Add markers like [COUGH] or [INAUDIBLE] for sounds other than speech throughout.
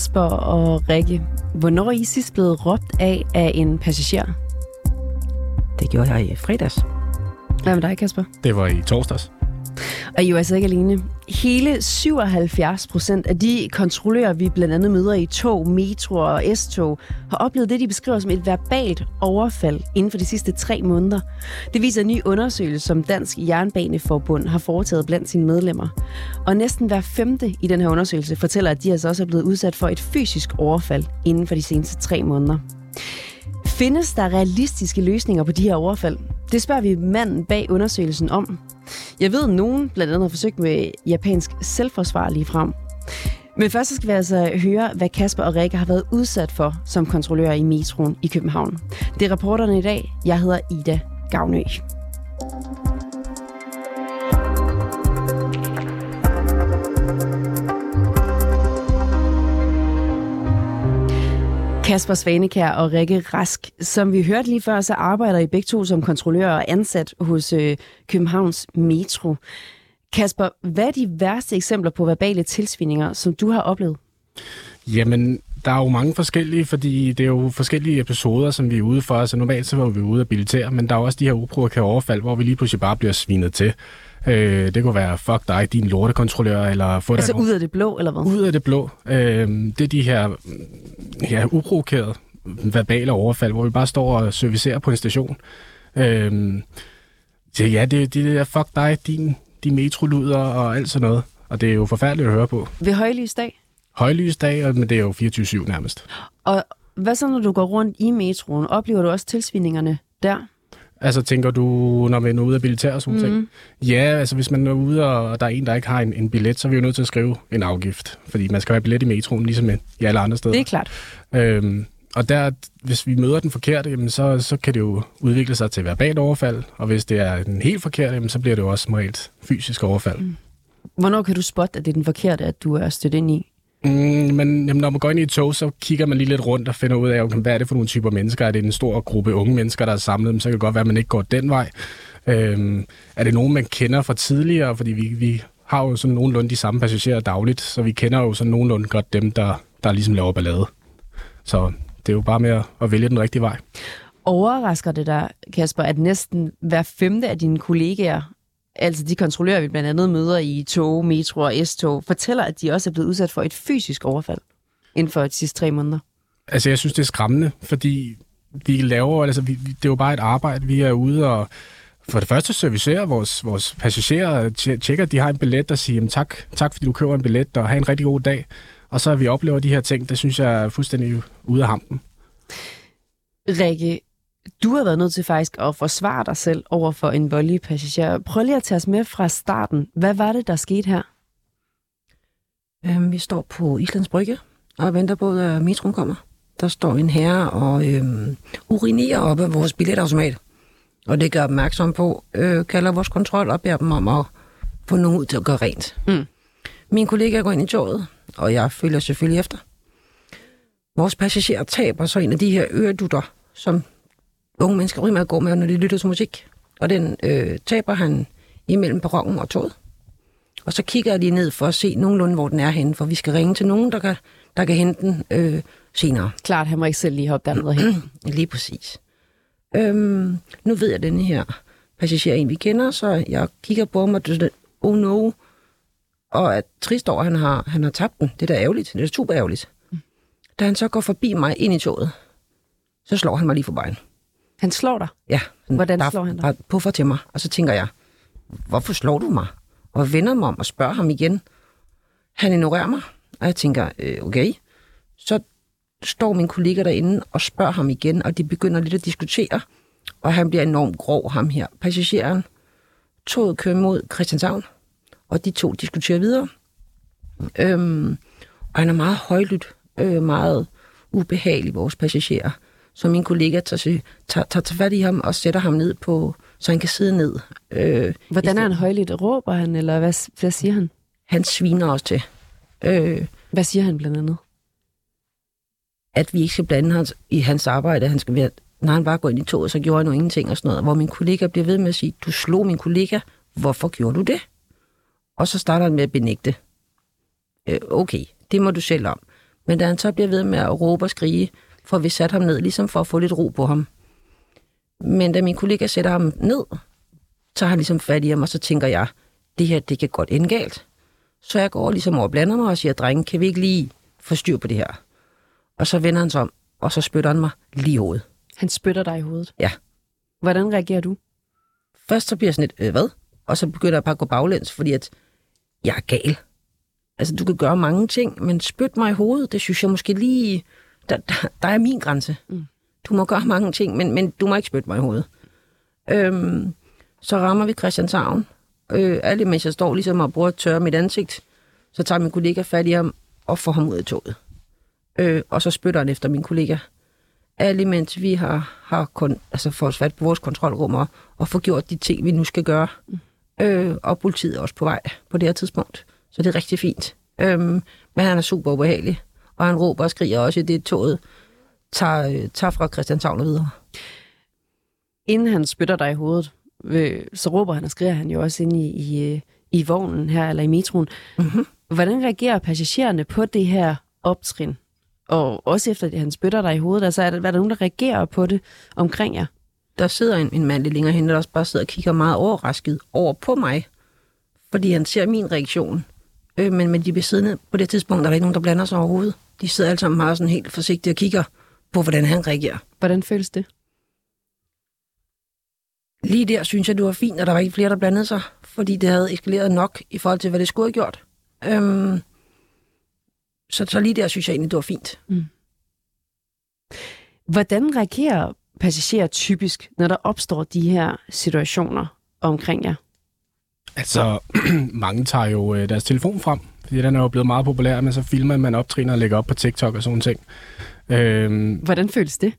Kasper og Rikke, hvornår er I sidst blevet råbt af af en passager? Det gjorde jeg i fredags. Hvad med dig, Kasper? Det var i torsdags. Og I er jo altså ikke alene. Hele 77 procent af de kontrollører, vi blandt andet møder i tog, metro og S-tog, har oplevet det, de beskriver som et verbalt overfald inden for de sidste tre måneder. Det viser en ny undersøgelse, som Dansk Jernbaneforbund har foretaget blandt sine medlemmer. Og næsten hver femte i den her undersøgelse fortæller, at de altså også er blevet udsat for et fysisk overfald inden for de seneste tre måneder. Findes der realistiske løsninger på de her overfald? Det spørger vi manden bag undersøgelsen om. Jeg ved, at nogen blandt andet har forsøgt med japansk selvforsvar lige frem. Men først så skal vi altså høre, hvad Kasper og Rikke har været udsat for som kontrollører i metroen i København. Det er reporterne i dag. Jeg hedder Ida Gavnø. Kasper Svanekær og Rikke Rask. Som vi hørte lige før, så arbejder I begge to som kontrollører og ansat hos øh, Københavns Metro. Kasper, hvad er de værste eksempler på verbale tilsvininger, som du har oplevet? Jamen, der er jo mange forskellige, fordi det er jo forskellige episoder, som vi er ude for. Altså normalt så var vi ude at bilitere, men der er også de her uprovokerede overfald, hvor vi lige pludselig bare bliver svinet til. Øh, det kunne være, fuck dig, din lortekontrollør, eller få Altså dig ud af det blå, eller hvad? ud af det blå. Øh, det er de her ja, uprovokerede verbale overfald, hvor vi bare står og servicerer på en station. Øh, så ja, det, det er fuck dig, din, din metroluder og alt sådan noget. Og det er jo forfærdeligt at høre på. Ved højlysdag? Højlysdag, og- men det er jo 24-7 nærmest. Og hvad så, når du går rundt i metroen? Oplever du også tilsviningerne der? Altså tænker du, når man er ude af billetær og sådan mm. ting? Ja, altså hvis man er ude, og der er en, der ikke har en, en billet, så er vi jo nødt til at skrive en afgift. Fordi man skal have billet i metroen, ligesom i alle andre steder. Det er klart. Øhm, og der, hvis vi møder den forkerte, jamen så, så kan det jo udvikle sig til verbalt overfald. Og hvis det er den helt forkerte, jamen så bliver det jo også som regel fysisk overfald. Mm. Hvornår kan du spotte, at det er den forkerte, at du er stødt ind i? Mm, men jamen, når man går ind i et tog, så kigger man lige lidt rundt og finder ud af, okay, hvad er det for nogle typer mennesker? Er det en stor gruppe unge mennesker, der er samlet dem? Så kan det godt være, at man ikke går den vej. Øhm, er det nogen, man kender fra tidligere? Fordi vi, vi har jo sådan nogenlunde de samme passagerer dagligt, så vi kender jo sådan nogenlunde godt dem, der, der ligesom laver ballade. Så det er jo bare med at, at vælge den rigtige vej. Overrasker det dig, Kasper, at næsten hver femte af dine kollegaer, altså de kontrollører, vi blandt andet møder i tog, metro og S-tog, fortæller, at de også er blevet udsat for et fysisk overfald inden for de sidste tre måneder? Altså, jeg synes, det er skræmmende, fordi vi laver, altså, vi, det er jo bare et arbejde. Vi er ude og for det første servicerer vores, vores passagerer, tje- tjekker, at de har en billet og siger, jamen, tak, tak fordi du køber en billet, og have en rigtig god dag. Og så at vi oplever de her ting, det synes jeg er fuldstændig ude af hampen. Rikke, du har været nødt til faktisk at forsvare dig selv over for en voldelig passager. Prøv lige at tage os med fra starten. Hvad var det, der skete her? Øhm, vi står på Islands Brygge og venter på, at metroen kommer. Der står en herre og øhm, urinerer op af vores billetautomat. Og det gør opmærksom på, øh, kalder vores kontrol og beder dem om at få nogen ud til at gøre rent. Mm. Min kollega går ind i toget, og jeg følger selvfølgelig efter. Vores passagerer taber så en af de her øredutter, som unge mennesker primært går med, når de lytter til musik. Og den øh, taber han imellem perronen og toget. Og så kigger jeg lige ned for at se nogenlunde, hvor den er henne, for vi skal ringe til nogen, der kan, der kan hente den øh, senere. Klart, han må ikke selv lige hoppe derned og hen. [CLEARS THROAT] Lige præcis. Øhm, nu ved jeg, at denne her passager er en, vi kender, så jeg kigger på ham og det er oh no. Og at trist over, han har, han har tabt den. Det er da ærgerligt. Det er super ærgerligt. Da han så går forbi mig ind i toget, så slår han mig lige for bejen. Han slår dig. Ja. Hvordan der- slår han dig? der Puffer til mig. Og så tænker jeg, hvorfor slår du mig? Og vender mig om og spørger ham igen. Han ignorerer mig, og jeg tænker, øh, okay. Så står min kollega derinde og spørger ham igen, og de begynder lidt at diskutere. Og han bliver enormt grov, ham her. Passageren. Toget kører mod Christianshavn, og de to diskuterer videre. Øhm, og han er meget højlydt, øh, meget ubehagelig, vores passagerer. Så min kollega tager, tager, tager, fat i ham og sætter ham ned på, så han kan sidde ned. Øh, Hvordan er han højligt? Råber han, eller hvad, hvad siger han? Han sviner os til. Øh, Hvad siger han blandt andet? at vi ikke skal blande hans, i hans arbejde. Han skal være, når han bare går ind i toget, så gjorde han jo ingenting og sådan noget. Hvor min kollega bliver ved med at sige, du slog min kollega. Hvorfor gjorde du det? Og så starter han med at benægte. Øh, okay, det må du selv om. Men da han så bliver ved med at råbe og skrige, får vi sat ham ned, ligesom for at få lidt ro på ham. Men da min kollega sætter ham ned, tager han ligesom fat i ham, og så tænker jeg, det her, det kan godt ende galt. Så jeg går ligesom over og blander mig og siger, drenge, kan vi ikke lige få styr på det her? Og så vender han sig om, og så spytter han mig lige i hovedet. Han spytter dig i hovedet? Ja. Hvordan reagerer du? Først så bliver jeg sådan lidt, øh, hvad? Og så begynder jeg bare at gå baglæns, fordi at jeg er gal. Altså, du kan gøre mange ting, men spyt mig i hovedet, det synes jeg måske lige... Der, der, der er min grænse. Mm. Du må gøre mange ting, men, men du må ikke spytte mig i hovedet. Øhm, så rammer vi Christianshavn. Øh, alt mens jeg står ligesom og bruger at tørre mit ansigt, så tager min kollega fat i ham og får ham ud af toget. Øh, og så spytter han efter min kollega. Alt imens vi har, har kun, altså fået fat på vores kontrolrum og, og få gjort de ting, vi nu skal gøre. Mm. Øh, og politiet er også på vej på det her tidspunkt. Så det er rigtig fint. Øhm, men han er super ubehagelig. Og han råber og skriger også det toget tager, øh, tager fra Christianshavn og videre. Inden han spytter dig i hovedet, øh, så råber han og skriger han jo også ind i, i, øh, i vognen her, eller i metroen. Mm-hmm. Hvordan reagerer passagererne på det her optrin? Og også efter, at han spytter dig i hovedet, altså er der, er der nogen, der reagerer på det omkring jer? Der sidder en, en mand lidt længere hen, der også bare sidder og kigger meget overrasket over på mig, fordi han ser min reaktion. Øh, men, men de besiddende på det tidspunkt, der er ikke nogen, der blander sig overhovedet. De sidder alle sammen meget sådan helt forsigtigt og kigger på, hvordan han reagerer. Hvordan føles det? Lige der synes jeg, det var fint, at der var ikke flere, der blandede sig, fordi det havde eskaleret nok i forhold til, hvad det skulle have gjort. Øhm, så, så lige der synes jeg egentlig, det var fint. Mm. Hvordan reagerer passagerer typisk, når der opstår de her situationer omkring jer? Altså, [CLEARS THROAT] mange tager jo øh, deres telefon frem, fordi den er jo blevet meget populær, men så filmer man optrin og lægger op på TikTok og sådan ting. Øhm, Hvordan føles det?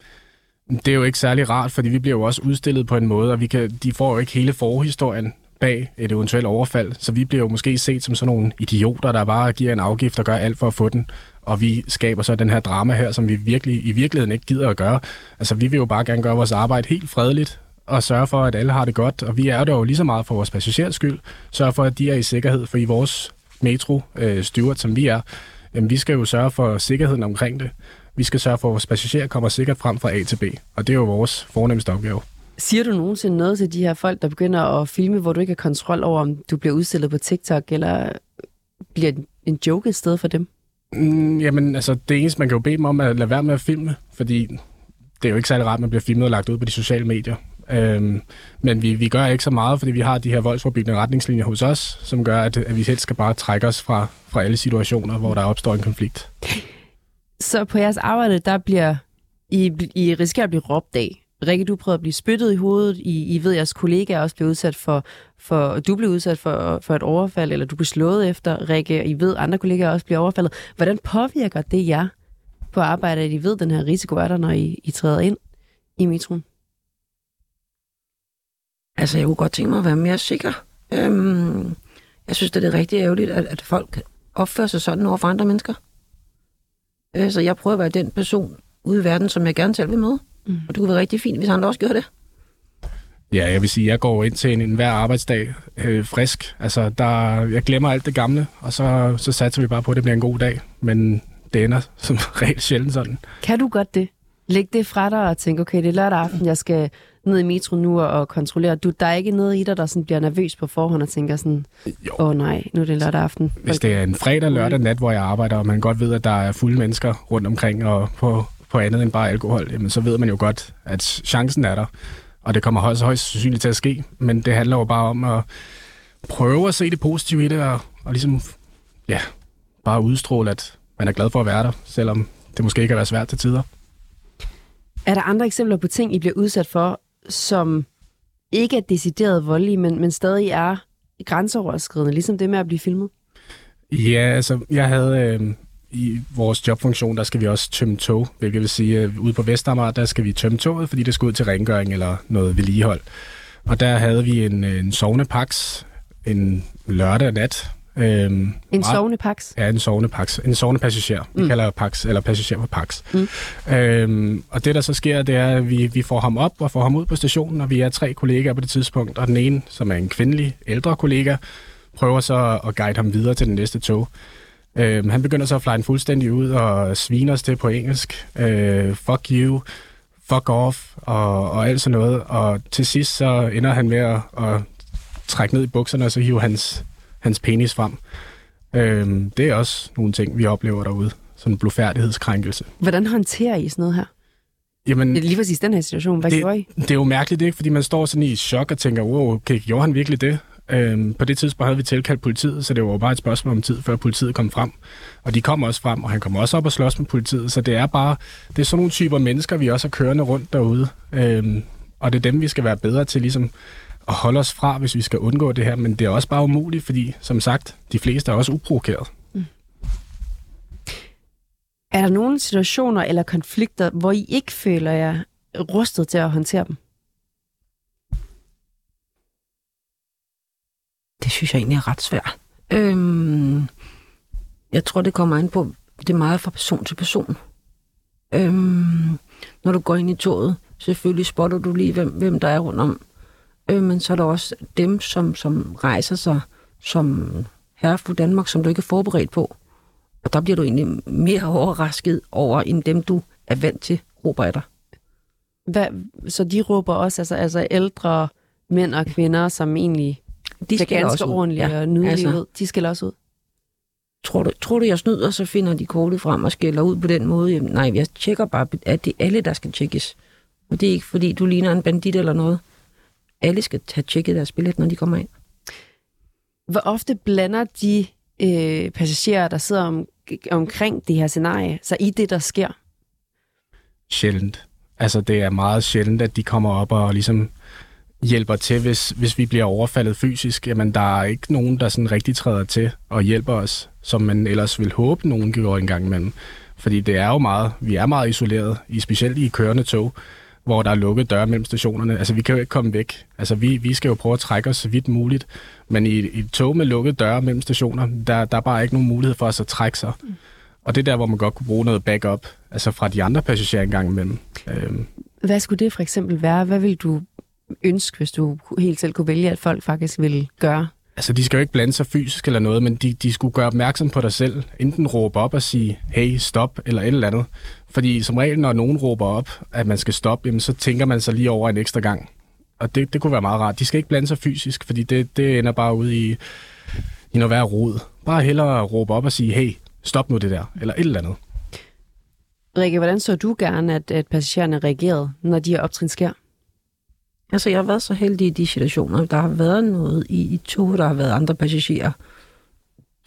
Det er jo ikke særlig rart, fordi vi bliver jo også udstillet på en måde, og vi kan, de får jo ikke hele forhistorien bag et eventuelt overfald, så vi bliver jo måske set som sådan nogle idioter, der bare giver en afgift og gør alt for at få den, og vi skaber så den her drama her, som vi virkelig i virkeligheden ikke gider at gøre. Altså, vi vil jo bare gerne gøre vores arbejde helt fredeligt, og sørge for, at alle har det godt, og vi er der jo lige så meget for vores passagers skyld, sørge for, at de er i sikkerhed, for i vores metro øh, steward, som vi er, jamen, vi skal jo sørge for sikkerheden omkring det. Vi skal sørge for, at vores passagerer kommer sikkert frem fra A til B, og det er jo vores fornemmeste opgave. Siger du nogensinde noget til de her folk, der begynder at filme, hvor du ikke har kontrol over, om du bliver udstillet på TikTok, eller bliver en joke et sted for dem? Mm, jamen, altså, det eneste, man kan jo bede dem om, at lade være med at filme, fordi det er jo ikke særlig rart, at man bliver filmet og lagt ud på de sociale medier. Øhm, men vi, vi gør ikke så meget, fordi vi har de her voldsforbyggende retningslinjer hos os, som gør, at, at vi helst skal bare trække os fra, fra alle situationer, hvor der opstår en konflikt. Så på jeres arbejde, der bliver I, I risikerer at blive råbt af. Rikke, du prøvede at blive spyttet i hovedet. I, I ved, at jeres kollegaer også blev udsat for, for, du blev udsat for, for et overfald, eller du blev slået efter, Rikke. I ved, at andre kollegaer også bliver overfaldet. Hvordan påvirker det jer på arbejde, at I ved, at den her risiko er der, når I, I træder ind i metroen? Altså, jeg kunne godt tænke mig at være mere sikker. Øhm, jeg synes, det er rigtig ærgerligt, at, at folk opfører sig sådan over for andre mennesker. Øh, så jeg prøver at være den person ude i verden, som jeg gerne selv vil møde. Mm. Og det kunne være rigtig fint, hvis andre også gjorde det. Ja, jeg vil sige, jeg går ind til en, en hver arbejdsdag øh, frisk. Altså, der, jeg glemmer alt det gamle, og så, så satser vi bare på, at det bliver en god dag. Men det ender som [LAUGHS] regel sjældent sådan. Kan du godt det? Læg det fra dig og tænke, okay, det er lørdag aften, jeg skal ned i metro nu og kontrollere. Du, der er ikke noget i dig, der sådan bliver nervøs på forhånd og tænker sådan, åh oh, nej, nu er det lørdag aften. Hvis det er en fredag, lørdag nat, hvor jeg arbejder, og man godt ved, at der er fulde mennesker rundt omkring og på, på andet end bare alkohol, jamen, så ved man jo godt, at chancen er der. Og det kommer højst, højst sandsynligt til at ske. Men det handler jo bare om at prøve at se det positive i det, og, og ligesom, ja, bare udstråle, at man er glad for at være der, selvom det måske ikke er svært til tider. Er der andre eksempler på ting, I bliver udsat for, som ikke er decideret voldelige, men, men stadig er grænseoverskridende, ligesom det med at blive filmet? Ja, altså, jeg havde øh, i vores jobfunktion, der skal vi også tømme tog, hvilket vil sige, at ude på Vestamager, der skal vi tømme toget, fordi det skal ud til rengøring eller noget vedligehold. Og der havde vi en, øh, en sovnepax en lørdag nat, Øhm, en sovende pax? Ja, en sovende pax. En sovende passager. Vi mm. kalder pax, eller passager for pax. Mm. Øhm, og det, der så sker, det er, at vi, vi får ham op og får ham ud på stationen, og vi er tre kollegaer på det tidspunkt, og den ene, som er en kvindelig, ældre kollega, prøver så at guide ham videre til den næste tog. Øh, han begynder så at flyne fuldstændig ud og svine os til på engelsk. Øh, fuck you, fuck off og, og alt sådan noget. Og til sidst så ender han med at, at trække ned i bukserne, og så hive hans, hans penis frem. Øh, det er også nogle ting, vi oplever derude. Sådan en blufærdighedskrænkelse. Hvordan håndterer I sådan noget her? Jamen, Lige præcis den her situation. Hvad gjorde I? det er jo mærkeligt, ikke? Fordi man står sådan i chok og tænker, wow, okay, gjorde han virkelig det? Øhm, på det tidspunkt havde vi tilkaldt politiet, så det var jo bare et spørgsmål om tid, før politiet kom frem. Og de kom også frem, og han kom også op og slås med politiet. Så det er bare, det er sådan nogle typer mennesker, vi også har kørende rundt derude. Øhm, og det er dem, vi skal være bedre til ligesom at holde os fra, hvis vi skal undgå det her. Men det er også bare umuligt, fordi som sagt, de fleste er også uprovokeret. Er der nogle situationer eller konflikter, hvor I ikke føler jer rustet til at håndtere dem? Det synes jeg egentlig er ret svært. Øhm, jeg tror, det kommer an på, det er meget fra person til person. Øhm, når du går ind i toget, selvfølgelig spotter du lige, hvem, hvem der er rundt om. Øh, men så er der også dem, som, som rejser sig som herre for Danmark, som du ikke er forberedt på. Og der bliver du egentlig mere overrasket over, end dem, du er vant til, råber af dig. Hvad, så de råber også, altså, altså ældre mænd og kvinder, som egentlig De er ganske ud. ordentlige ja, og nydelige altså. ud, de skal også ud. tror du, tror du, jeg snyder, så finder de kortet frem og skælder ud på den måde? Jamen, nej, jeg tjekker bare, at det er alle, der skal tjekkes. Og det er ikke, fordi du ligner en bandit eller noget. Alle skal have tjekket deres billet, når de kommer ind. Hvor ofte blander de øh, passagerer, der sidder om, omkring det her scenarie, så i det, der sker? Sjældent. Altså, det er meget sjældent, at de kommer op og ligesom hjælper til, hvis, hvis vi bliver overfaldet fysisk. Jamen, der er ikke nogen, der sådan rigtig træder til og hjælper os, som man ellers vil håbe, nogen gjorde en gang imellem. Fordi det er jo meget, vi er meget isoleret, i specielt i kørende tog, hvor der er lukket døre mellem stationerne. Altså, vi kan jo ikke komme væk. Altså, vi, vi skal jo prøve at trække os så vidt muligt. Men i, i tog med lukket døre mellem stationer, der, der er bare ikke nogen mulighed for os at trække sig. Mm. Og det er der, hvor man godt kunne bruge noget backup, altså fra de andre passagerer engang imellem. Øhm, Hvad skulle det for eksempel være? Hvad vil du ønske, hvis du helt selv kunne vælge, at folk faktisk ville gøre? Altså, de skal jo ikke blande sig fysisk eller noget, men de, de skulle gøre opmærksom på dig selv. Enten råbe op og sige, hey, stop, eller et eller andet. Fordi som regel, når nogen råber op, at man skal stoppe, jamen, så tænker man sig lige over en ekstra gang. Og det, det kunne være meget rart. De skal ikke blande sig fysisk, fordi det, det ender bare ud i, i noget værre rod. Bare hellere råbe op og sige, hey, stop nu det der, eller et eller andet. Rikke, hvordan så du gerne, at, at passagererne reagerede, når de her optrin sker? Altså, jeg har været så heldig i de situationer. Der har været noget i, i tog, der har været andre passagerer.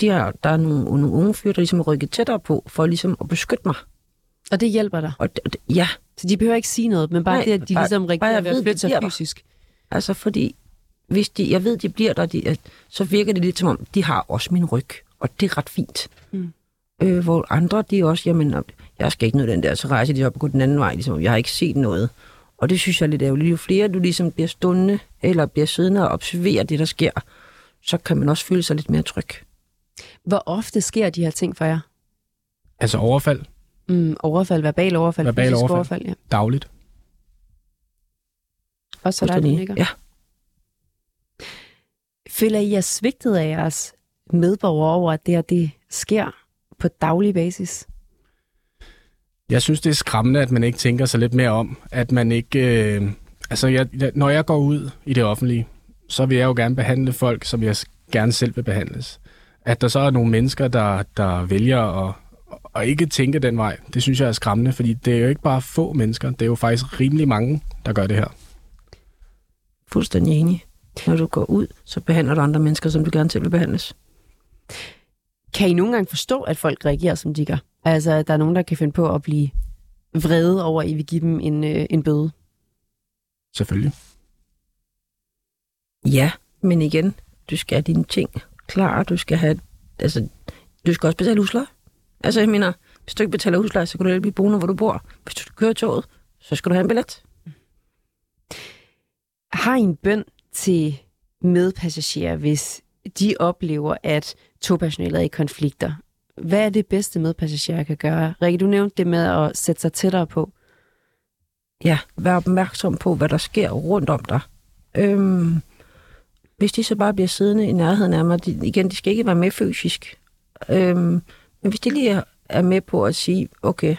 De har, der er nogle, nogle unge fyre, der ligesom er rykket tættere på, for ligesom at beskytte mig. Og det hjælper dig. Og det, det, ja, Så de behøver ikke sige noget, men bare Nej, det, at de bare- ligesom reagerer ved at flytte sig der. fysisk. altså fordi, hvis de, jeg ved, de bliver der, de, at- så virker det lidt som om, de har også min ryg. Og det er ret fint. Mm. Øh, hvor andre, de er også, jamen, jeg skal ikke nå den der, så rejser de op og går den anden vej, ligesom, jeg har ikke set noget. Og det synes jeg er lidt ærgerligt. Jo flere du ligesom bliver stående, eller bliver siddende og observerer det, der sker, så kan man også føle sig lidt mere tryg. Hvor ofte sker de her ting for jer? Altså overfald Mm, overfald, verbal overfald, Verbal fysisk overfald. overfald, ja. dagligt. Også så der, nikker. Ja. Føler I jer svigtet af jeres medborgere over, at det her det sker på daglig basis? Jeg synes, det er skræmmende, at man ikke tænker sig lidt mere om. At man ikke... Øh, altså, jeg, når jeg går ud i det offentlige, så vil jeg jo gerne behandle folk, som jeg gerne selv vil behandles. At der så er nogle mennesker, der, der vælger at, at ikke tænke den vej, det synes jeg er skræmmende, fordi det er jo ikke bare få mennesker, det er jo faktisk rimelig mange, der gør det her. Fuldstændig enig. Når du går ud, så behandler du andre mennesker, som du gerne selv vil behandles. Kan I nogle gange forstå, at folk reagerer, som de gør? Altså, at der er nogen, der kan finde på at blive vrede over, at I vil give dem en, øh, en bøde. Selvfølgelig. Ja, men igen, du skal have dine ting klar. Du skal have, altså, du skal også betale husleje. Altså, jeg mener, hvis du ikke betaler husleje, så kan du ikke blive boende, hvor du bor. Hvis du kører toget, så skal du have en billet. Har I en bøn til medpassagerer, hvis de oplever, at togpersonalet er i konflikter? Hvad er det bedste medpassagerer kan gøre? Rikke, du nævnte det med at sætte sig tættere på. Ja, vær opmærksom på, hvad der sker rundt om dig. Øhm, hvis de så bare bliver siddende i nærheden af mig, de, igen, de skal ikke være med fysisk. Øhm, men hvis de lige er- med på at sige, okay,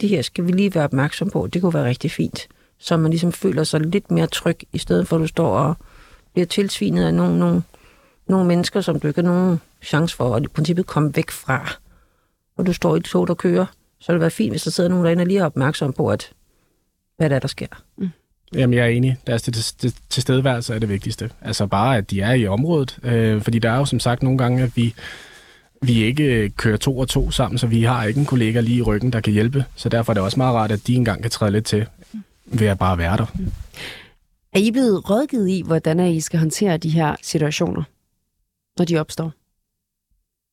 det her skal vi lige være opmærksom på, det kunne være rigtig fint. Så man ligesom føler sig lidt mere tryg, i stedet for at du står og bliver tilsvinet af nogle, nogle, nogle mennesker, som du ikke har nogen chance for at i princippet komme væk fra. Og du står i et tog, der kører, så ville det være fint, hvis der sidder nogen derinde og lige er opmærksom på, at hvad der er, der sker. Jamen, jeg er enig. Deres til, til, tilstedeværelse er det vigtigste. Altså bare, at de er i området. Øh, fordi der er jo som sagt nogle gange, at vi, vi ikke øh, kører to og to sammen, så vi har ikke en kollega lige i ryggen, der kan hjælpe. Så derfor er det også meget rart, at de engang kan træde lidt til ved at bare være der. Er I blevet rådgivet i, hvordan I skal håndtere de her situationer, når de opstår?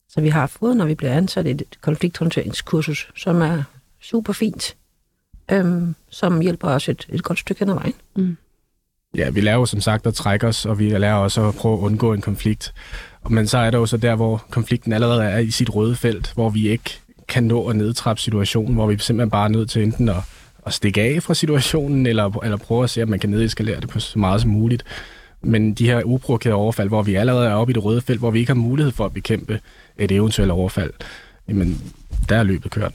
Så vi har fået, når vi bliver ansat, et konflikthåndteringskursus, som er super fint, øhm, som hjælper os et, et godt stykke hen ad vejen. Ja, vi lærer jo som sagt at trække os, og vi lærer også at prøve at undgå en konflikt. Men så er der jo så der, hvor konflikten allerede er i sit røde felt, hvor vi ikke kan nå at nedtrappe situationen, hvor vi simpelthen bare er nødt til enten at, at stikke af fra situationen, eller, eller prøve at se, om man kan nedeskalere det på så meget som muligt. Men de her uprovokerede overfald, hvor vi allerede er oppe i det røde felt, hvor vi ikke har mulighed for at bekæmpe et eventuelt overfald, jamen, der er løbet kørt.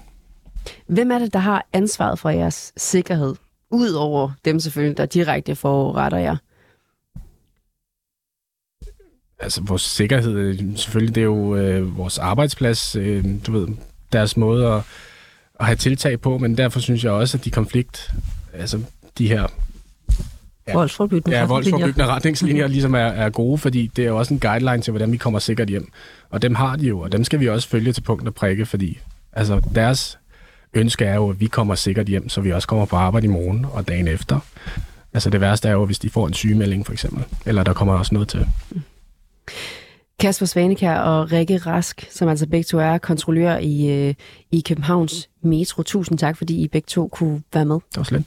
Hvem er det, der har ansvaret for jeres sikkerhed? Udover dem selvfølgelig, der direkte foruretter jer altså vores sikkerhed, øh, selvfølgelig, det er jo øh, vores arbejdsplads, øh, du ved, deres måde at, at have tiltag på, men derfor synes jeg også, at de konflikt, altså de her Ja. Voldsforbyggende ja, retningslinjer. voldsforbyggende retningslinjer ligesom er, er gode, fordi det er jo også en guideline til, hvordan vi kommer sikkert hjem. Og dem har de jo, og dem skal vi også følge til punkt og prikke, fordi altså, deres ønske er jo, at vi kommer sikkert hjem, så vi også kommer på arbejde i morgen og dagen efter. Altså det værste er jo, hvis de får en sygemelding for eksempel, eller der kommer også noget til. Kasper Svanekær og Rikke Rask, som altså begge to er kontrollører i, øh, i Københavns Metro. Tusind tak, fordi I begge to kunne være med. Det var slet.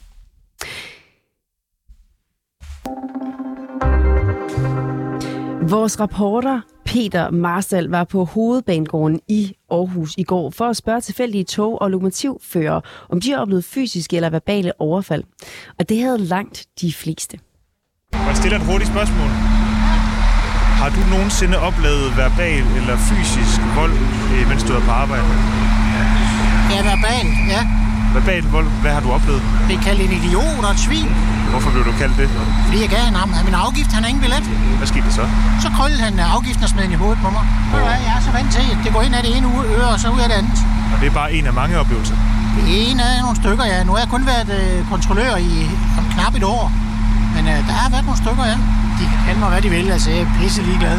Vores reporter Peter Marstal var på hovedbanegården i Aarhus i går for at spørge tilfældige tog- og lokomotivførere, om de har oplevet fysiske eller verbale overfald. Og det havde langt de fleste. Jeg stiller et hurtigt spørgsmål. Har du nogensinde oplevet verbal eller fysisk vold, øh, mens du er på arbejde? Ja, verbal, ja. Verbal vold, hvad har du oplevet? Blev kaldt en idiot og et svin, Hvorfor blev du kaldt det? fordi jeg gav ham ham min afgift, han har ingen billet. Hvad skete der så? Så krøllede han øh, afgiften og smed den i hovedet på mig. Du hvad, jeg er så vant til, at det går ind af det ene øre, og så ud af det andet. Og det er bare en af mange oplevelser. Det er nogle stykker, ja. Nu har jeg kun været øh, kontrollør i om knap et år. Men øh, der har været nogle stykker, ja. De kan kalde mig, hvad de vil. Altså, jeg er pisse ligeglad.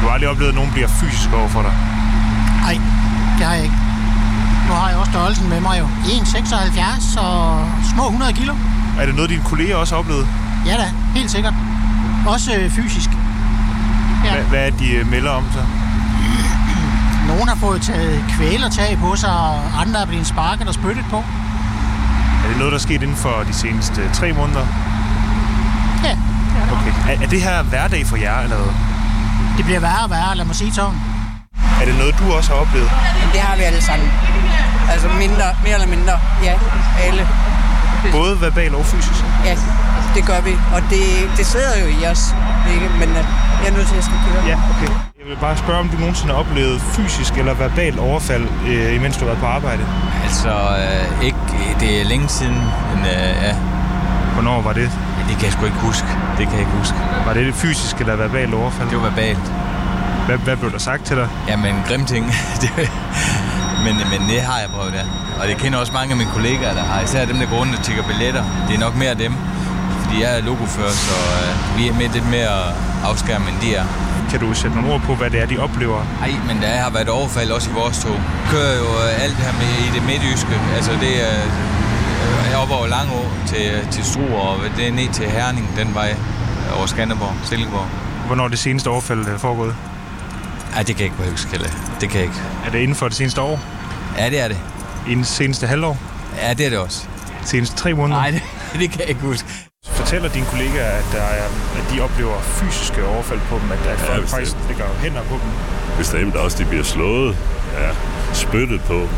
Du har aldrig oplevet, at nogen bliver fysisk over for dig. Nej, det har jeg ikke. Nu har jeg også størrelsen med mig jo. 1,76 og små 100 kilo. Er det noget, dine kolleger også har oplevet? Ja da, helt sikkert. Også øh, fysisk. Ja. Hvad, hvad er de øh, melder om så? [CLEARS THROAT] Nogle har fået taget kvælertag på sig, og andre er blevet sparket og spyttet på. Er det noget, der er sket inden for de seneste øh, tre måneder? Okay. Er, er det her hverdag for jer, eller hvad? det bliver værre og værre, lad mig sige sådan. Er det noget, du også har oplevet? Det har vi alle sammen. Altså mindre, mere eller mindre. Ja, alle. Både verbal og fysisk? Ja, det gør vi. Og det, det sidder jo i os, ikke? Men øh, jeg er nødt til, at jeg skal køre. Ja, okay. Jeg vil bare spørge, om du nogensinde har oplevet fysisk eller verbal overfald, øh, imens du har været på arbejde. Altså, øh, ikke, det er længe siden, men øh, ja, Hvornår var det? Det kan jeg sgu ikke huske. Det kan jeg ikke huske. Var det et fysisk eller verbal overfald? Det var verbalt. Hvad, hvad blev der sagt til dig? Jamen, grim ting. [LAUGHS] Det- men, men det har jeg prøvet, ja. Og det kender også mange af mine kollegaer, der har. Især dem, der går rundt og tigger billetter. Det er nok mere dem. Fordi jeg er logofører, så øh, vi er med lidt mere afskærmet, end de er. Kan du sætte nogle ord på, hvad det er, de oplever? Ej, men der har været overfald også i vores tog. Kører jo øh, alt det her med i det midtjyske. Altså det er øh, op over Langå til, til Struer, og det er ned til Herning, den vej over Skanderborg, Silkeborg. Hvornår er det seneste overfald er foregået? Ej, det kan jeg ikke huske, Kalle. Det kan jeg ikke. Er det inden for det seneste år? Ja, det er det. Inden det seneste halvår? Ja, det er det også. De seneste tre måneder? Nej, det, [LAUGHS] det kan jeg ikke huske. Fortæller dine kollegaer, at, der er, at de oplever fysiske overfald på dem? At, at folk bestemt. faktisk lægger hænder på dem? Bestemt også, de bliver slået. Ja, spyttet på.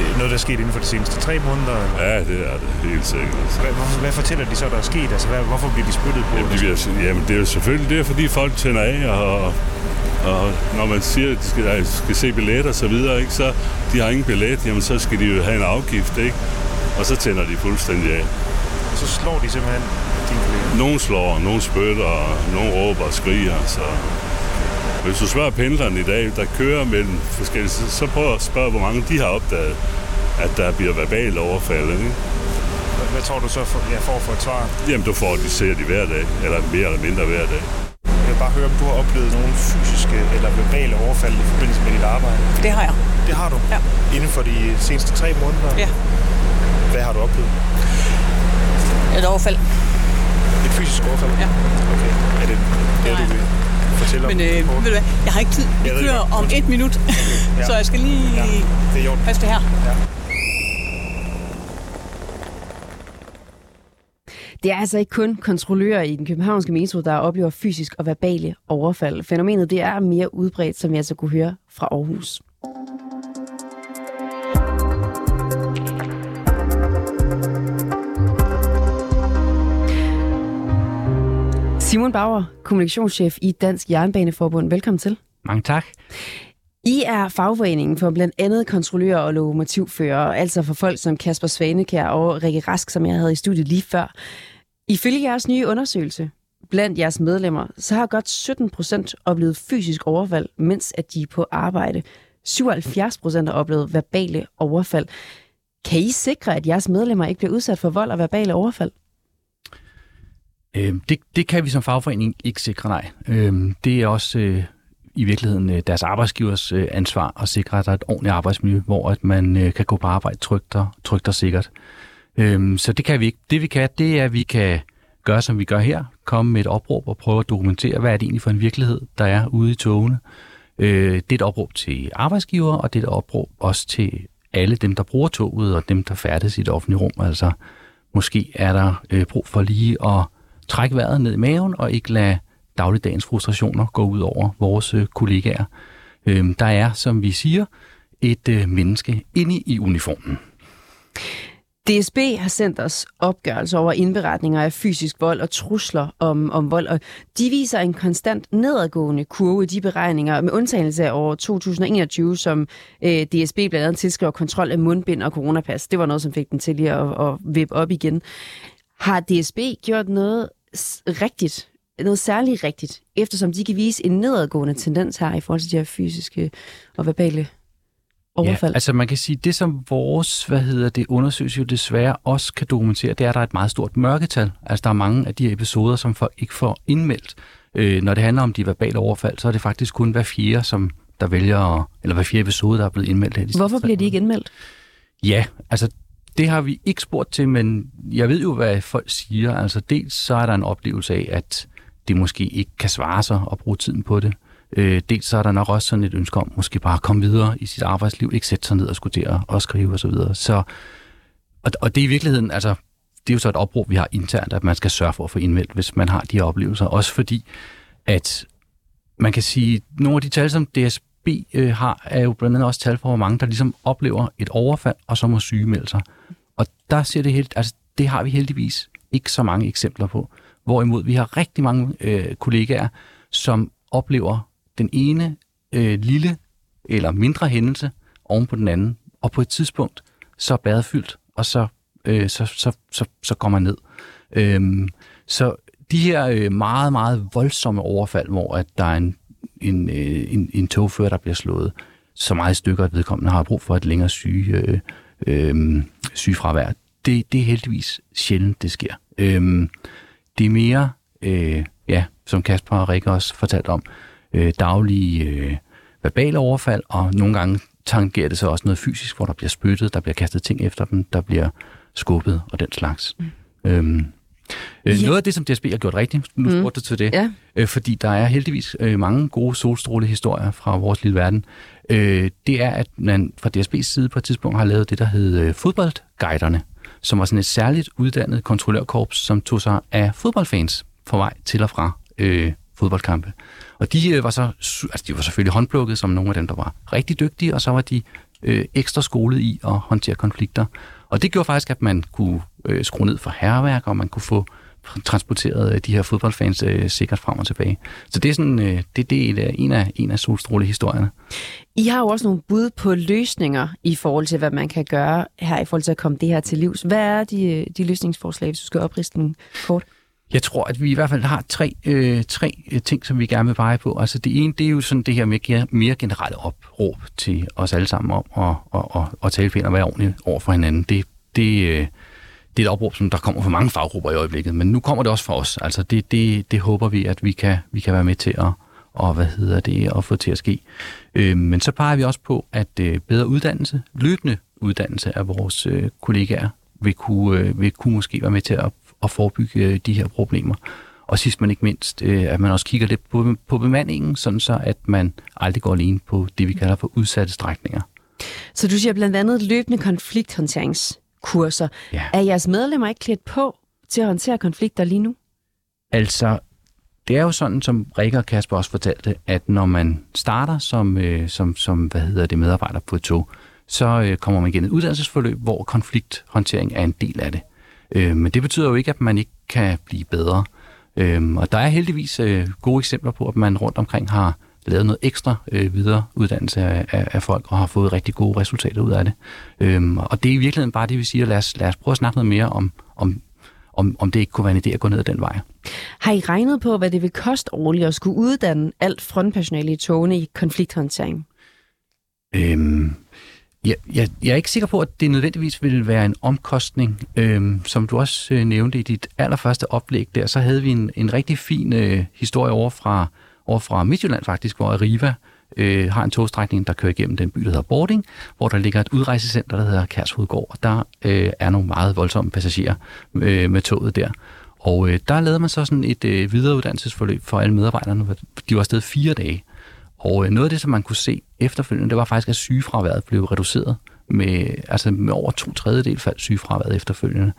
Er det noget, der er sket inden for de seneste tre måneder? Eller? Ja, det er det helt sikkert. Hvad, hvad, hvad fortæller de så, der er sket? Altså, hvad, hvorfor bliver de spyttet på? Jamen, de bliver, jamen det er jo selvfølgelig det, er, fordi folk tænder af og, og når man siger, at de skal, at de skal se billet og så videre, ikke? så de har ingen billet, jamen så skal de jo have en afgift, ikke? og så tænder de fuldstændig af. Og så slår de simpelthen dine kolleger. Nogen slår, nogen spytter, og nogen råber og skriger. Så hvis du spørger pendlerne i dag, der kører mellem forskellige, så, så prøv at spørge, hvor mange de har opdaget, at der bliver verbalt overfald. Ikke? Hvad, tror du så for, ja, for at få et svar? Jamen, du får de ser de hver dag, eller mere eller mindre hver dag. Jeg vil bare høre, om du har oplevet nogle fysiske eller verbale overfald i forbindelse med dit arbejde. Det har jeg. Det har du? Ja. Inden for de seneste tre måneder? Ja. Hvad har du oplevet? Et overfald. Et fysisk overfald? Ja. Okay. Er det Nej. du vil Men om? øh, ved du hvad, jeg har ikke tid. Vi kører om et minut, Ja. [LAUGHS] så jeg skal lige Ja, er passe det her. Ja. Det er altså ikke kun kontrollører i den københavnske metro, der oplever fysisk og verbale overfald. Fænomenet det er mere udbredt, som jeg altså kunne høre fra Aarhus. Simon Bauer, kommunikationschef i Dansk Jernbaneforbund. Velkommen til. Mange tak. I er fagforeningen for blandt andet kontrollører og lokomotivfører, altså for folk som Kasper Svanekær og Rikke Rask, som jeg havde i studiet lige før. Ifølge jeres nye undersøgelse blandt jeres medlemmer, så har godt 17 procent oplevet fysisk overfald, mens at de er på arbejde. 77 procent har oplevet verbale overfald. Kan I sikre, at jeres medlemmer ikke bliver udsat for vold og verbale overfald? Øh, det, det kan vi som fagforening ikke sikre, nej. Øh, det er også øh, i virkeligheden øh, deres arbejdsgivers øh, ansvar at sikre, at der er et ordentligt arbejdsmiljø, hvor at man øh, kan gå på arbejde trygt og, trygt og sikkert. Øh, så det kan vi ikke. Det vi kan, det er, at vi kan gøre, som vi gør her. Komme med et opråb og prøve at dokumentere, hvad er det egentlig for en virkelighed, der er ude i togene. Øh, det er et opråb til arbejdsgiver, og det er et opråb også til alle dem, der bruger toget, og dem, der færdes i det offentlige rum. Altså, måske er der øh, brug for lige at trække vejret ned i maven, og ikke lade dagligdagens frustrationer gå ud over vores øh, kollegaer. Øh, der er, som vi siger, et øh, menneske inde i uniformen. DSB har sendt os opgørelser over indberetninger af fysisk vold og trusler om, om vold, og de viser en konstant nedadgående kurve i de beregninger, med undtagelse af år 2021, som øh, DSB blandt andet tilskriver kontrol af mundbind og coronapas. Det var noget, som fik den til lige at, at vippe op igen. Har DSB gjort noget rigtigt, noget særligt rigtigt, eftersom de kan vise en nedadgående tendens her i forhold til de her fysiske og verbale overfald? Ja, altså man kan sige, det som vores, hvad hedder det, undersøgelse jo desværre også kan dokumentere, det er, at der er et meget stort mørketal. Altså der er mange af de her episoder, som folk ikke får indmeldt. Øh, når det handler om de verbale overfald, så er det faktisk kun hver fjerde, som der vælger, at- eller hver fjerde episode, der er blevet indmeldt. Her de Hvorfor bliver de ikke indmeldt? Ja, altså det har vi ikke spurgt til, men jeg ved jo, hvad folk siger. Altså dels så er der en oplevelse af, at det måske ikke kan svare sig at bruge tiden på det. Øh, dels så er der nok også sådan et ønske om måske bare at komme videre i sit arbejdsliv, ikke sætte sig ned og skulle til at skrive osv. Så, videre. så og, og det er i virkeligheden, altså det er jo så et opråb, vi har internt, at man skal sørge for at få indmeldt, hvis man har de her oplevelser. Også fordi, at man kan sige, nogle af de tal, som DSB øh, har, er jo blandt andet også tal for, hvor mange, der ligesom oplever et overfald, og så må sygemelde sig. Og der ser det helt, altså det har vi heldigvis ikke så mange eksempler på. Hvorimod vi har rigtig mange øh, kollegaer, som oplever den ene øh, lille eller mindre hændelse oven på den anden, og på et tidspunkt, så er badet fyldt, og så, øh, så, så, så, så går man ned. Øhm, så de her øh, meget, meget voldsomme overfald, hvor at der er en, en, øh, en, en togfører, der bliver slået så meget stykker, at vedkommende har brug for et længere syge, øh, øh, sygefravær, det, det er heldigvis sjældent, det sker. Øhm, det er mere, øh, ja, som Kasper og Rikke også fortalte om, øh, daglige øh, verbale overfald, og nogle gange tangerer det så også noget fysisk, hvor der bliver spyttet, der bliver kastet ting efter dem, der bliver skubbet og den slags. Mm. Øhm, øh, Ja. Noget af det, som DSB har gjort rigtigt, nu Mm. spurgte du til det, Ja. øh, fordi der er heldigvis øh, mange gode solstrålehistorier fra vores lille verden, øh, det er, at man fra DSB's side på et tidspunkt har lavet det, der hed øh, fodboldguiderne, som var sådan et særligt uddannet kontrollørkorps, som tog sig af fodboldfans på vej til og fra øh, fodboldkampe. Og de øh, var så, altså de var selvfølgelig håndplukket som nogle af dem, der var rigtig dygtige, og så var de øh, ekstra skolet i at håndtere konflikter. Og det gjorde faktisk, at man kunne øh, skrue ned for herværk, og man kunne få transporteret øh, de her fodboldfans øh, sikkert frem og tilbage. Så det er, sådan, øh, det, det er en af, en af solstrålehistorierne. I har jo også nogle bud på løsninger i forhold til, hvad man kan gøre her i forhold til at komme det her til livs. Hvad er de, øh, de løsningsforslag, hvis du skal opriste den kort? Jeg tror, at vi i hvert fald har tre, øh, tre øh, ting, som vi gerne vil pege på. Altså det ene, det er jo sådan det her mere, mere generelle opråb til os alle sammen om at, at, at, at tale pænt og være ordentligt over for hinanden. Det, det, øh, det er et opråb, som der kommer fra mange faggrupper i øjeblikket, men nu kommer det også fra os. Altså det, det, det håber vi, at vi kan, vi kan være med til at, og hvad hedder det, at få til at ske. Øh, men så peger vi også på, at øh, bedre uddannelse, løbende uddannelse af vores øh, kollegaer, vil kunne, øh, vil kunne måske være med til at, at forebygge øh, de her problemer. Og sidst men ikke mindst, øh, at man også kigger lidt på, på bemandingen, sådan så at man aldrig går alene på det, vi kalder for udsatte strækninger. Så du siger blandt andet løbende konflikthåndteringskurser. Ja. Er jeres medlemmer ikke klædt på til at håndtere konflikter lige nu? Altså, det er jo sådan, som Rikke og Kasper også fortalte, at når man starter som, øh, som, som hvad hedder det, medarbejder på et tog, så øh, kommer man igennem et uddannelsesforløb, hvor konflikthåndtering er en del af det. Øh, men det betyder jo ikke, at man ikke kan blive bedre. Øh, og der er heldigvis øh, gode eksempler på, at man rundt omkring har lavet noget ekstra øh, videre uddannelse af, af, af folk og har fået rigtig gode resultater ud af det. Øhm, og det er i virkeligheden bare det, vi siger, lad os, lad os prøve at snakke noget mere om, om, om, om det ikke kunne være en idé at gå ned ad den vej. Har I regnet på, hvad det vil koste årligt at skulle uddanne alt frontpersonale i togene i konflikthåndtering? Øhm, jeg, jeg, jeg er ikke sikker på, at det nødvendigvis ville være en omkostning. Øhm, som du også øh, nævnte i dit allerførste oplæg der, så havde vi en, en rigtig fin øh, historie over fra, over fra Midtjylland faktisk, hvor Arriva øh, har en togstrækning, der kører igennem den by, der hedder Bording, hvor der ligger et udrejsecenter, der hedder Kærshovedgård, og der øh, er nogle meget voldsomme passagerer øh, med toget der. Og øh, der lavede man så sådan et øh, videreuddannelsesforløb for alle medarbejderne. De var afsted fire dage. Og øh, noget af det, som man kunne se efterfølgende, det var faktisk, at sygefraværet blev reduceret med, altså med over to tredjedel faldt sygefraværet efterfølgende.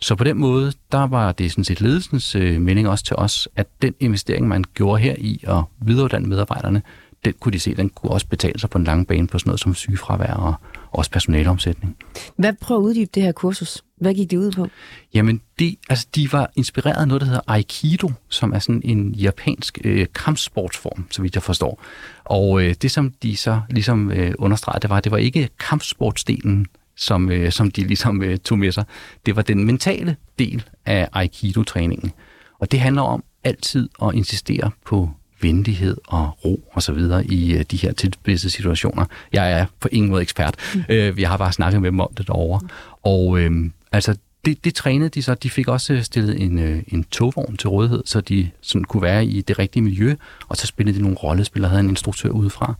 Så på den måde, der var det sådan set ledelsens øh, mening også til os, at den investering, man gjorde her i at videreuddanne medarbejderne, den kunne de se, den kunne også betale sig på en lang bane på sådan noget som sygefravær og også personaleomsætning. Hvad prøver at uddybe det her kursus? Hvad gik det ud på? Jamen, de, altså, de var inspireret af noget, der hedder Aikido, som er sådan en japansk øh, kampsportsform, så vidt jeg forstår. Og øh, det, som de så ligesom øh, understregede, det var, at det var ikke kampsportsdelen, som, øh, som de ligesom øh, tog med sig. Det var den mentale del af Aikido-træningen. Og det handler om altid at insistere på venlighed og ro og så videre i øh, de her tilspidsede situationer. Jeg er på ingen måde ekspert. Mm. Øh, jeg har bare snakket med dem om det derovre. Og øh, altså, det, det trænede de så. De fik også stillet en, øh, en togvogn til rådighed, så de sådan kunne være i det rigtige miljø, og så spillede de nogle rollespil og havde en instruktør udefra.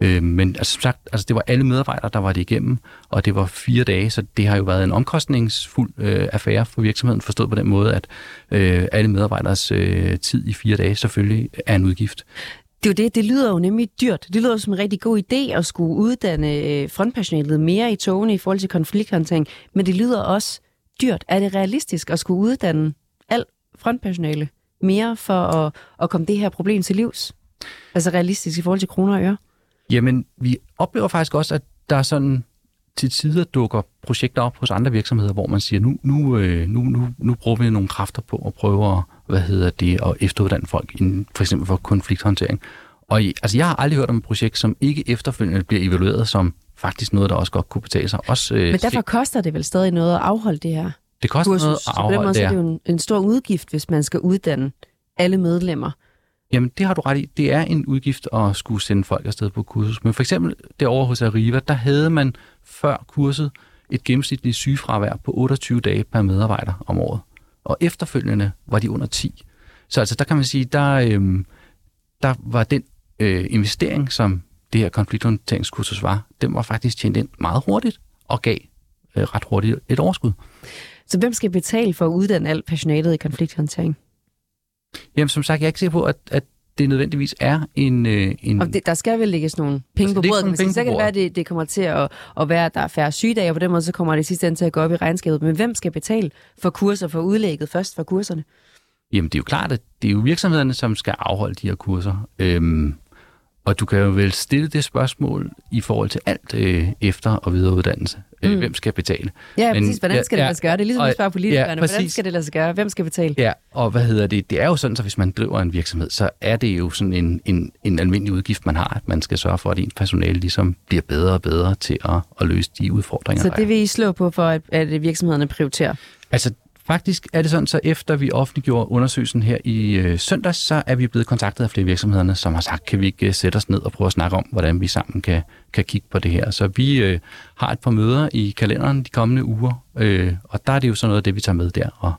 Øh, men altså, som sagt, altså, det var alle medarbejdere, der var det igennem, og det var fire dage, så det har jo været en omkostningsfuld øh, affære for virksomheden, forstået på den måde, at øh, alle medarbejderes øh, tid i fire dage selvfølgelig er en udgift. Det er jo det, det lyder jo nemlig dyrt. Det lyder som en rigtig god idé at skulle uddanne øh, frontpersonalet mere i togene i forhold til konflikthåndtering, men det lyder også dyrt. Er det realistisk at skulle uddanne alt frontpersonale mere for at, at komme det her problem til livs? Altså realistisk i forhold til kroner og øre? Jamen, vi oplever faktisk også, at der er sådan til tider dukker projekter op hos andre virksomheder, hvor man siger, nu, nu, øh, nu, nu, nu bruger vi nogle kræfter på at prøve at, hvad hedder det, at efteruddanne folk, inden, for eksempel for konflikthåndtering. Og altså, jeg har aldrig hørt om et projekt, som ikke efterfølgende bliver evalueret som faktisk noget, der også godt kunne betale sig. Også, øh, Men derfor koster det vel stadig noget at afholde det her Det koster kursus. noget at afholde det er her. det jo en, en stor udgift, hvis man skal uddanne alle medlemmer. Jamen, det har du ret i. Det er en udgift at skulle sende folk afsted på kursus. Men for eksempel derovre hos Arriva, der havde man før kurset et gennemsnitligt sygefravær på 28 dage per medarbejder om året. Og efterfølgende var de under 10. Så altså, der kan man sige, der, øhm, der var den øh, investering, som det her konflikthåndteringskursus var, den var faktisk tjent ind meget hurtigt og gav øh, ret hurtigt et overskud. Så hvem skal betale for at uddanne alt personalet i konflikthåndtering? Jamen, som sagt, jeg er ikke sikker på, at, at det nødvendigvis er en... Øh, en Og det, der skal vel lægges nogle penge Der på bordet, penge Så kan det være, at det, det kommer til at, at være, at der er færre sygedage, og på den måde så kommer det sidste ende til at gå op i regnskabet. Men hvem skal betale for kurser, for udlægget først for kurserne? Jamen, det er jo klart, at det er jo virksomhederne, som skal afholde de her kurser. Øhm, og du kan jo vel stille det spørgsmål i forhold til alt øh, efter- og videreuddannelse. Mm. Hvem skal betale? Ja, præcis. Hvordan skal det lade sig gøre? Det er ligesom at spørge politikerne. Ja, hvordan skal det lade sig gøre? Hvem skal betale? Ja, og hvad hedder det? Det er jo sådan, så hvis man driver en virksomhed, så er det jo sådan en, en, en almindelig udgift, man har, at man skal sørge for, at ens personale ligesom bliver bedre og bedre til at, at løse de udfordringer, Så det vil I slå på for, at, at virksomhederne prioriterer? Altså, Faktisk er det sådan, så efter vi offentliggjorde undersøgelsen her i øh, søndags, så er vi blevet kontaktet af flere virksomhederne, som har sagt, kan vi ikke øh, sætte os ned og prøve at snakke om, hvordan vi sammen kan, kan kigge på det her. Så vi øh, har et par møder i kalenderen de kommende uger, øh, og der er det jo sådan noget af det, vi tager med der. Og,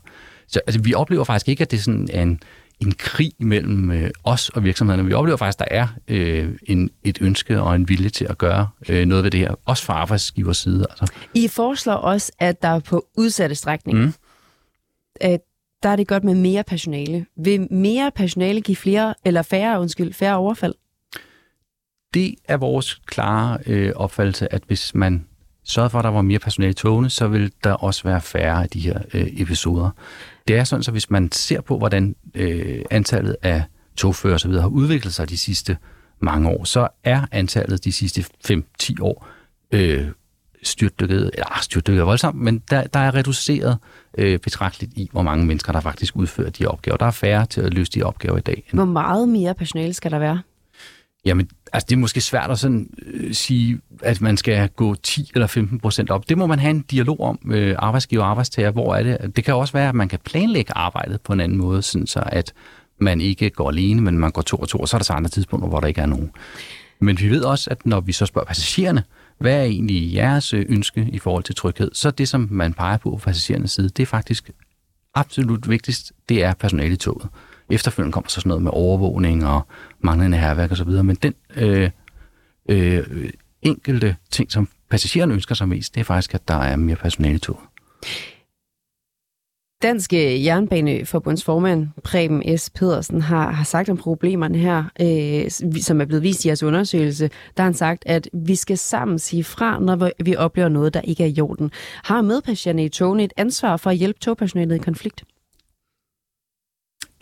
så altså, vi oplever faktisk ikke, at det er sådan en, en krig mellem øh, os og virksomhederne. Vi oplever faktisk, at der er øh, en, et ønske og en vilje til at gøre øh, noget ved det her, også fra arbejdsgivers side. Altså. I foreslår også, at der på udsatte strækning, mm at der er det godt med mere personale. Vil mere personale give flere, eller færre, undskyld, færre overfald? Det er vores klare øh, opfattelse, at hvis man sørger for, at der var mere personale i togene, så vil der også være færre af de her øh, episoder. Det er sådan, så hvis man ser på, hvordan øh, antallet af togfører osv. har udviklet sig de sidste mange år, så er antallet de sidste 5-10 år øh, styrtdykket, eller styrtdykket voldsomt, men der, der er reduceret øh, betragteligt i, hvor mange mennesker, der faktisk udfører de opgaver. Der er færre til at løse de opgaver i dag. Hvor meget mere personale skal der være? Jamen, altså det er måske svært at sådan, øh, sige, at man skal gå 10 eller 15 procent op. Det må man have en dialog om, øh, arbejdsgiver og arbejdstager. Hvor er det? Det kan også være, at man kan planlægge arbejdet på en anden måde, sådan så at man ikke går alene, men man går to og to, og så er der så andre tidspunkter, hvor der ikke er nogen. Men vi ved også, at når vi så spørger passagererne, hvad er egentlig jeres øh, ønske i forhold til tryghed? Så det, som man peger på fra passagerernes side, det er faktisk absolut vigtigst, det er personale i toget. Efterfølgende kommer så sådan noget med overvågning og manglende herværk osv., men den øh, øh, enkelte ting, som passagererne ønsker sig mest, det er faktisk, at der er mere personale i toget. Dansk øh, Jernbaneforbunds formand, Preben S. Pedersen, har, har sagt om problemerne her, øh, som er blevet vist i jeres undersøgelse. Der har han sagt, at vi skal sammen sige fra, når vi oplever noget, der ikke er i orden. Har medpatienterne i togene et ansvar for at hjælpe togpersonalet i konflikt?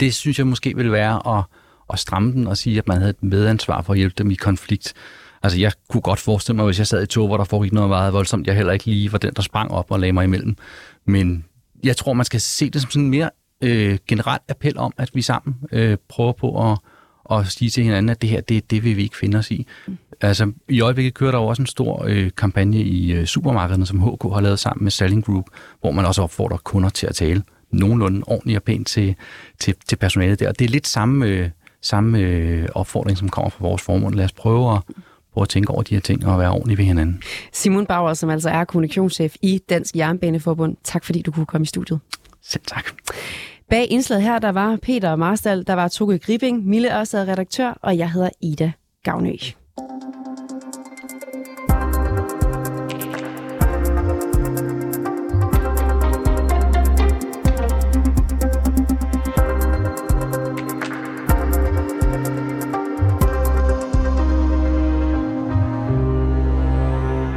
Det synes jeg måske vil være at, at stramme den og sige, at man havde et medansvar for at hjælpe dem i konflikt. Altså, jeg kunne godt forestille mig, hvis jeg sad i tog, hvor der foregik noget meget voldsomt, jeg heller ikke lige var den, der sprang op og lagde mig imellem. Men jeg tror, man skal se det som sådan en mere øh, generelt appel om, at vi sammen øh, prøver på at, at sige til hinanden, at det her, det, det vil vi ikke finde os i. Mm. Altså, i øjeblikket kører der jo også en stor øh, kampagne i øh, supermarkederne, som HK har lavet sammen med Selling Group, hvor man også opfordrer kunder til at tale nogenlunde ordentligt og pænt til, til, til personalet der. Og det er lidt samme, øh, samme øh, opfordring, som kommer fra vores formål. Lad os prøve at, prøve at tænke over de her ting og være ordentlige ved hinanden. Simon Bauer, som altså er kommunikationschef i Dansk Jernbaneforbund. Tak fordi du kunne komme i studiet. Selv tak. Bag indslaget her, der var Peter Marstal, der var Toge Gribing, Mille Ørsted redaktør, og jeg hedder Ida Gavnø.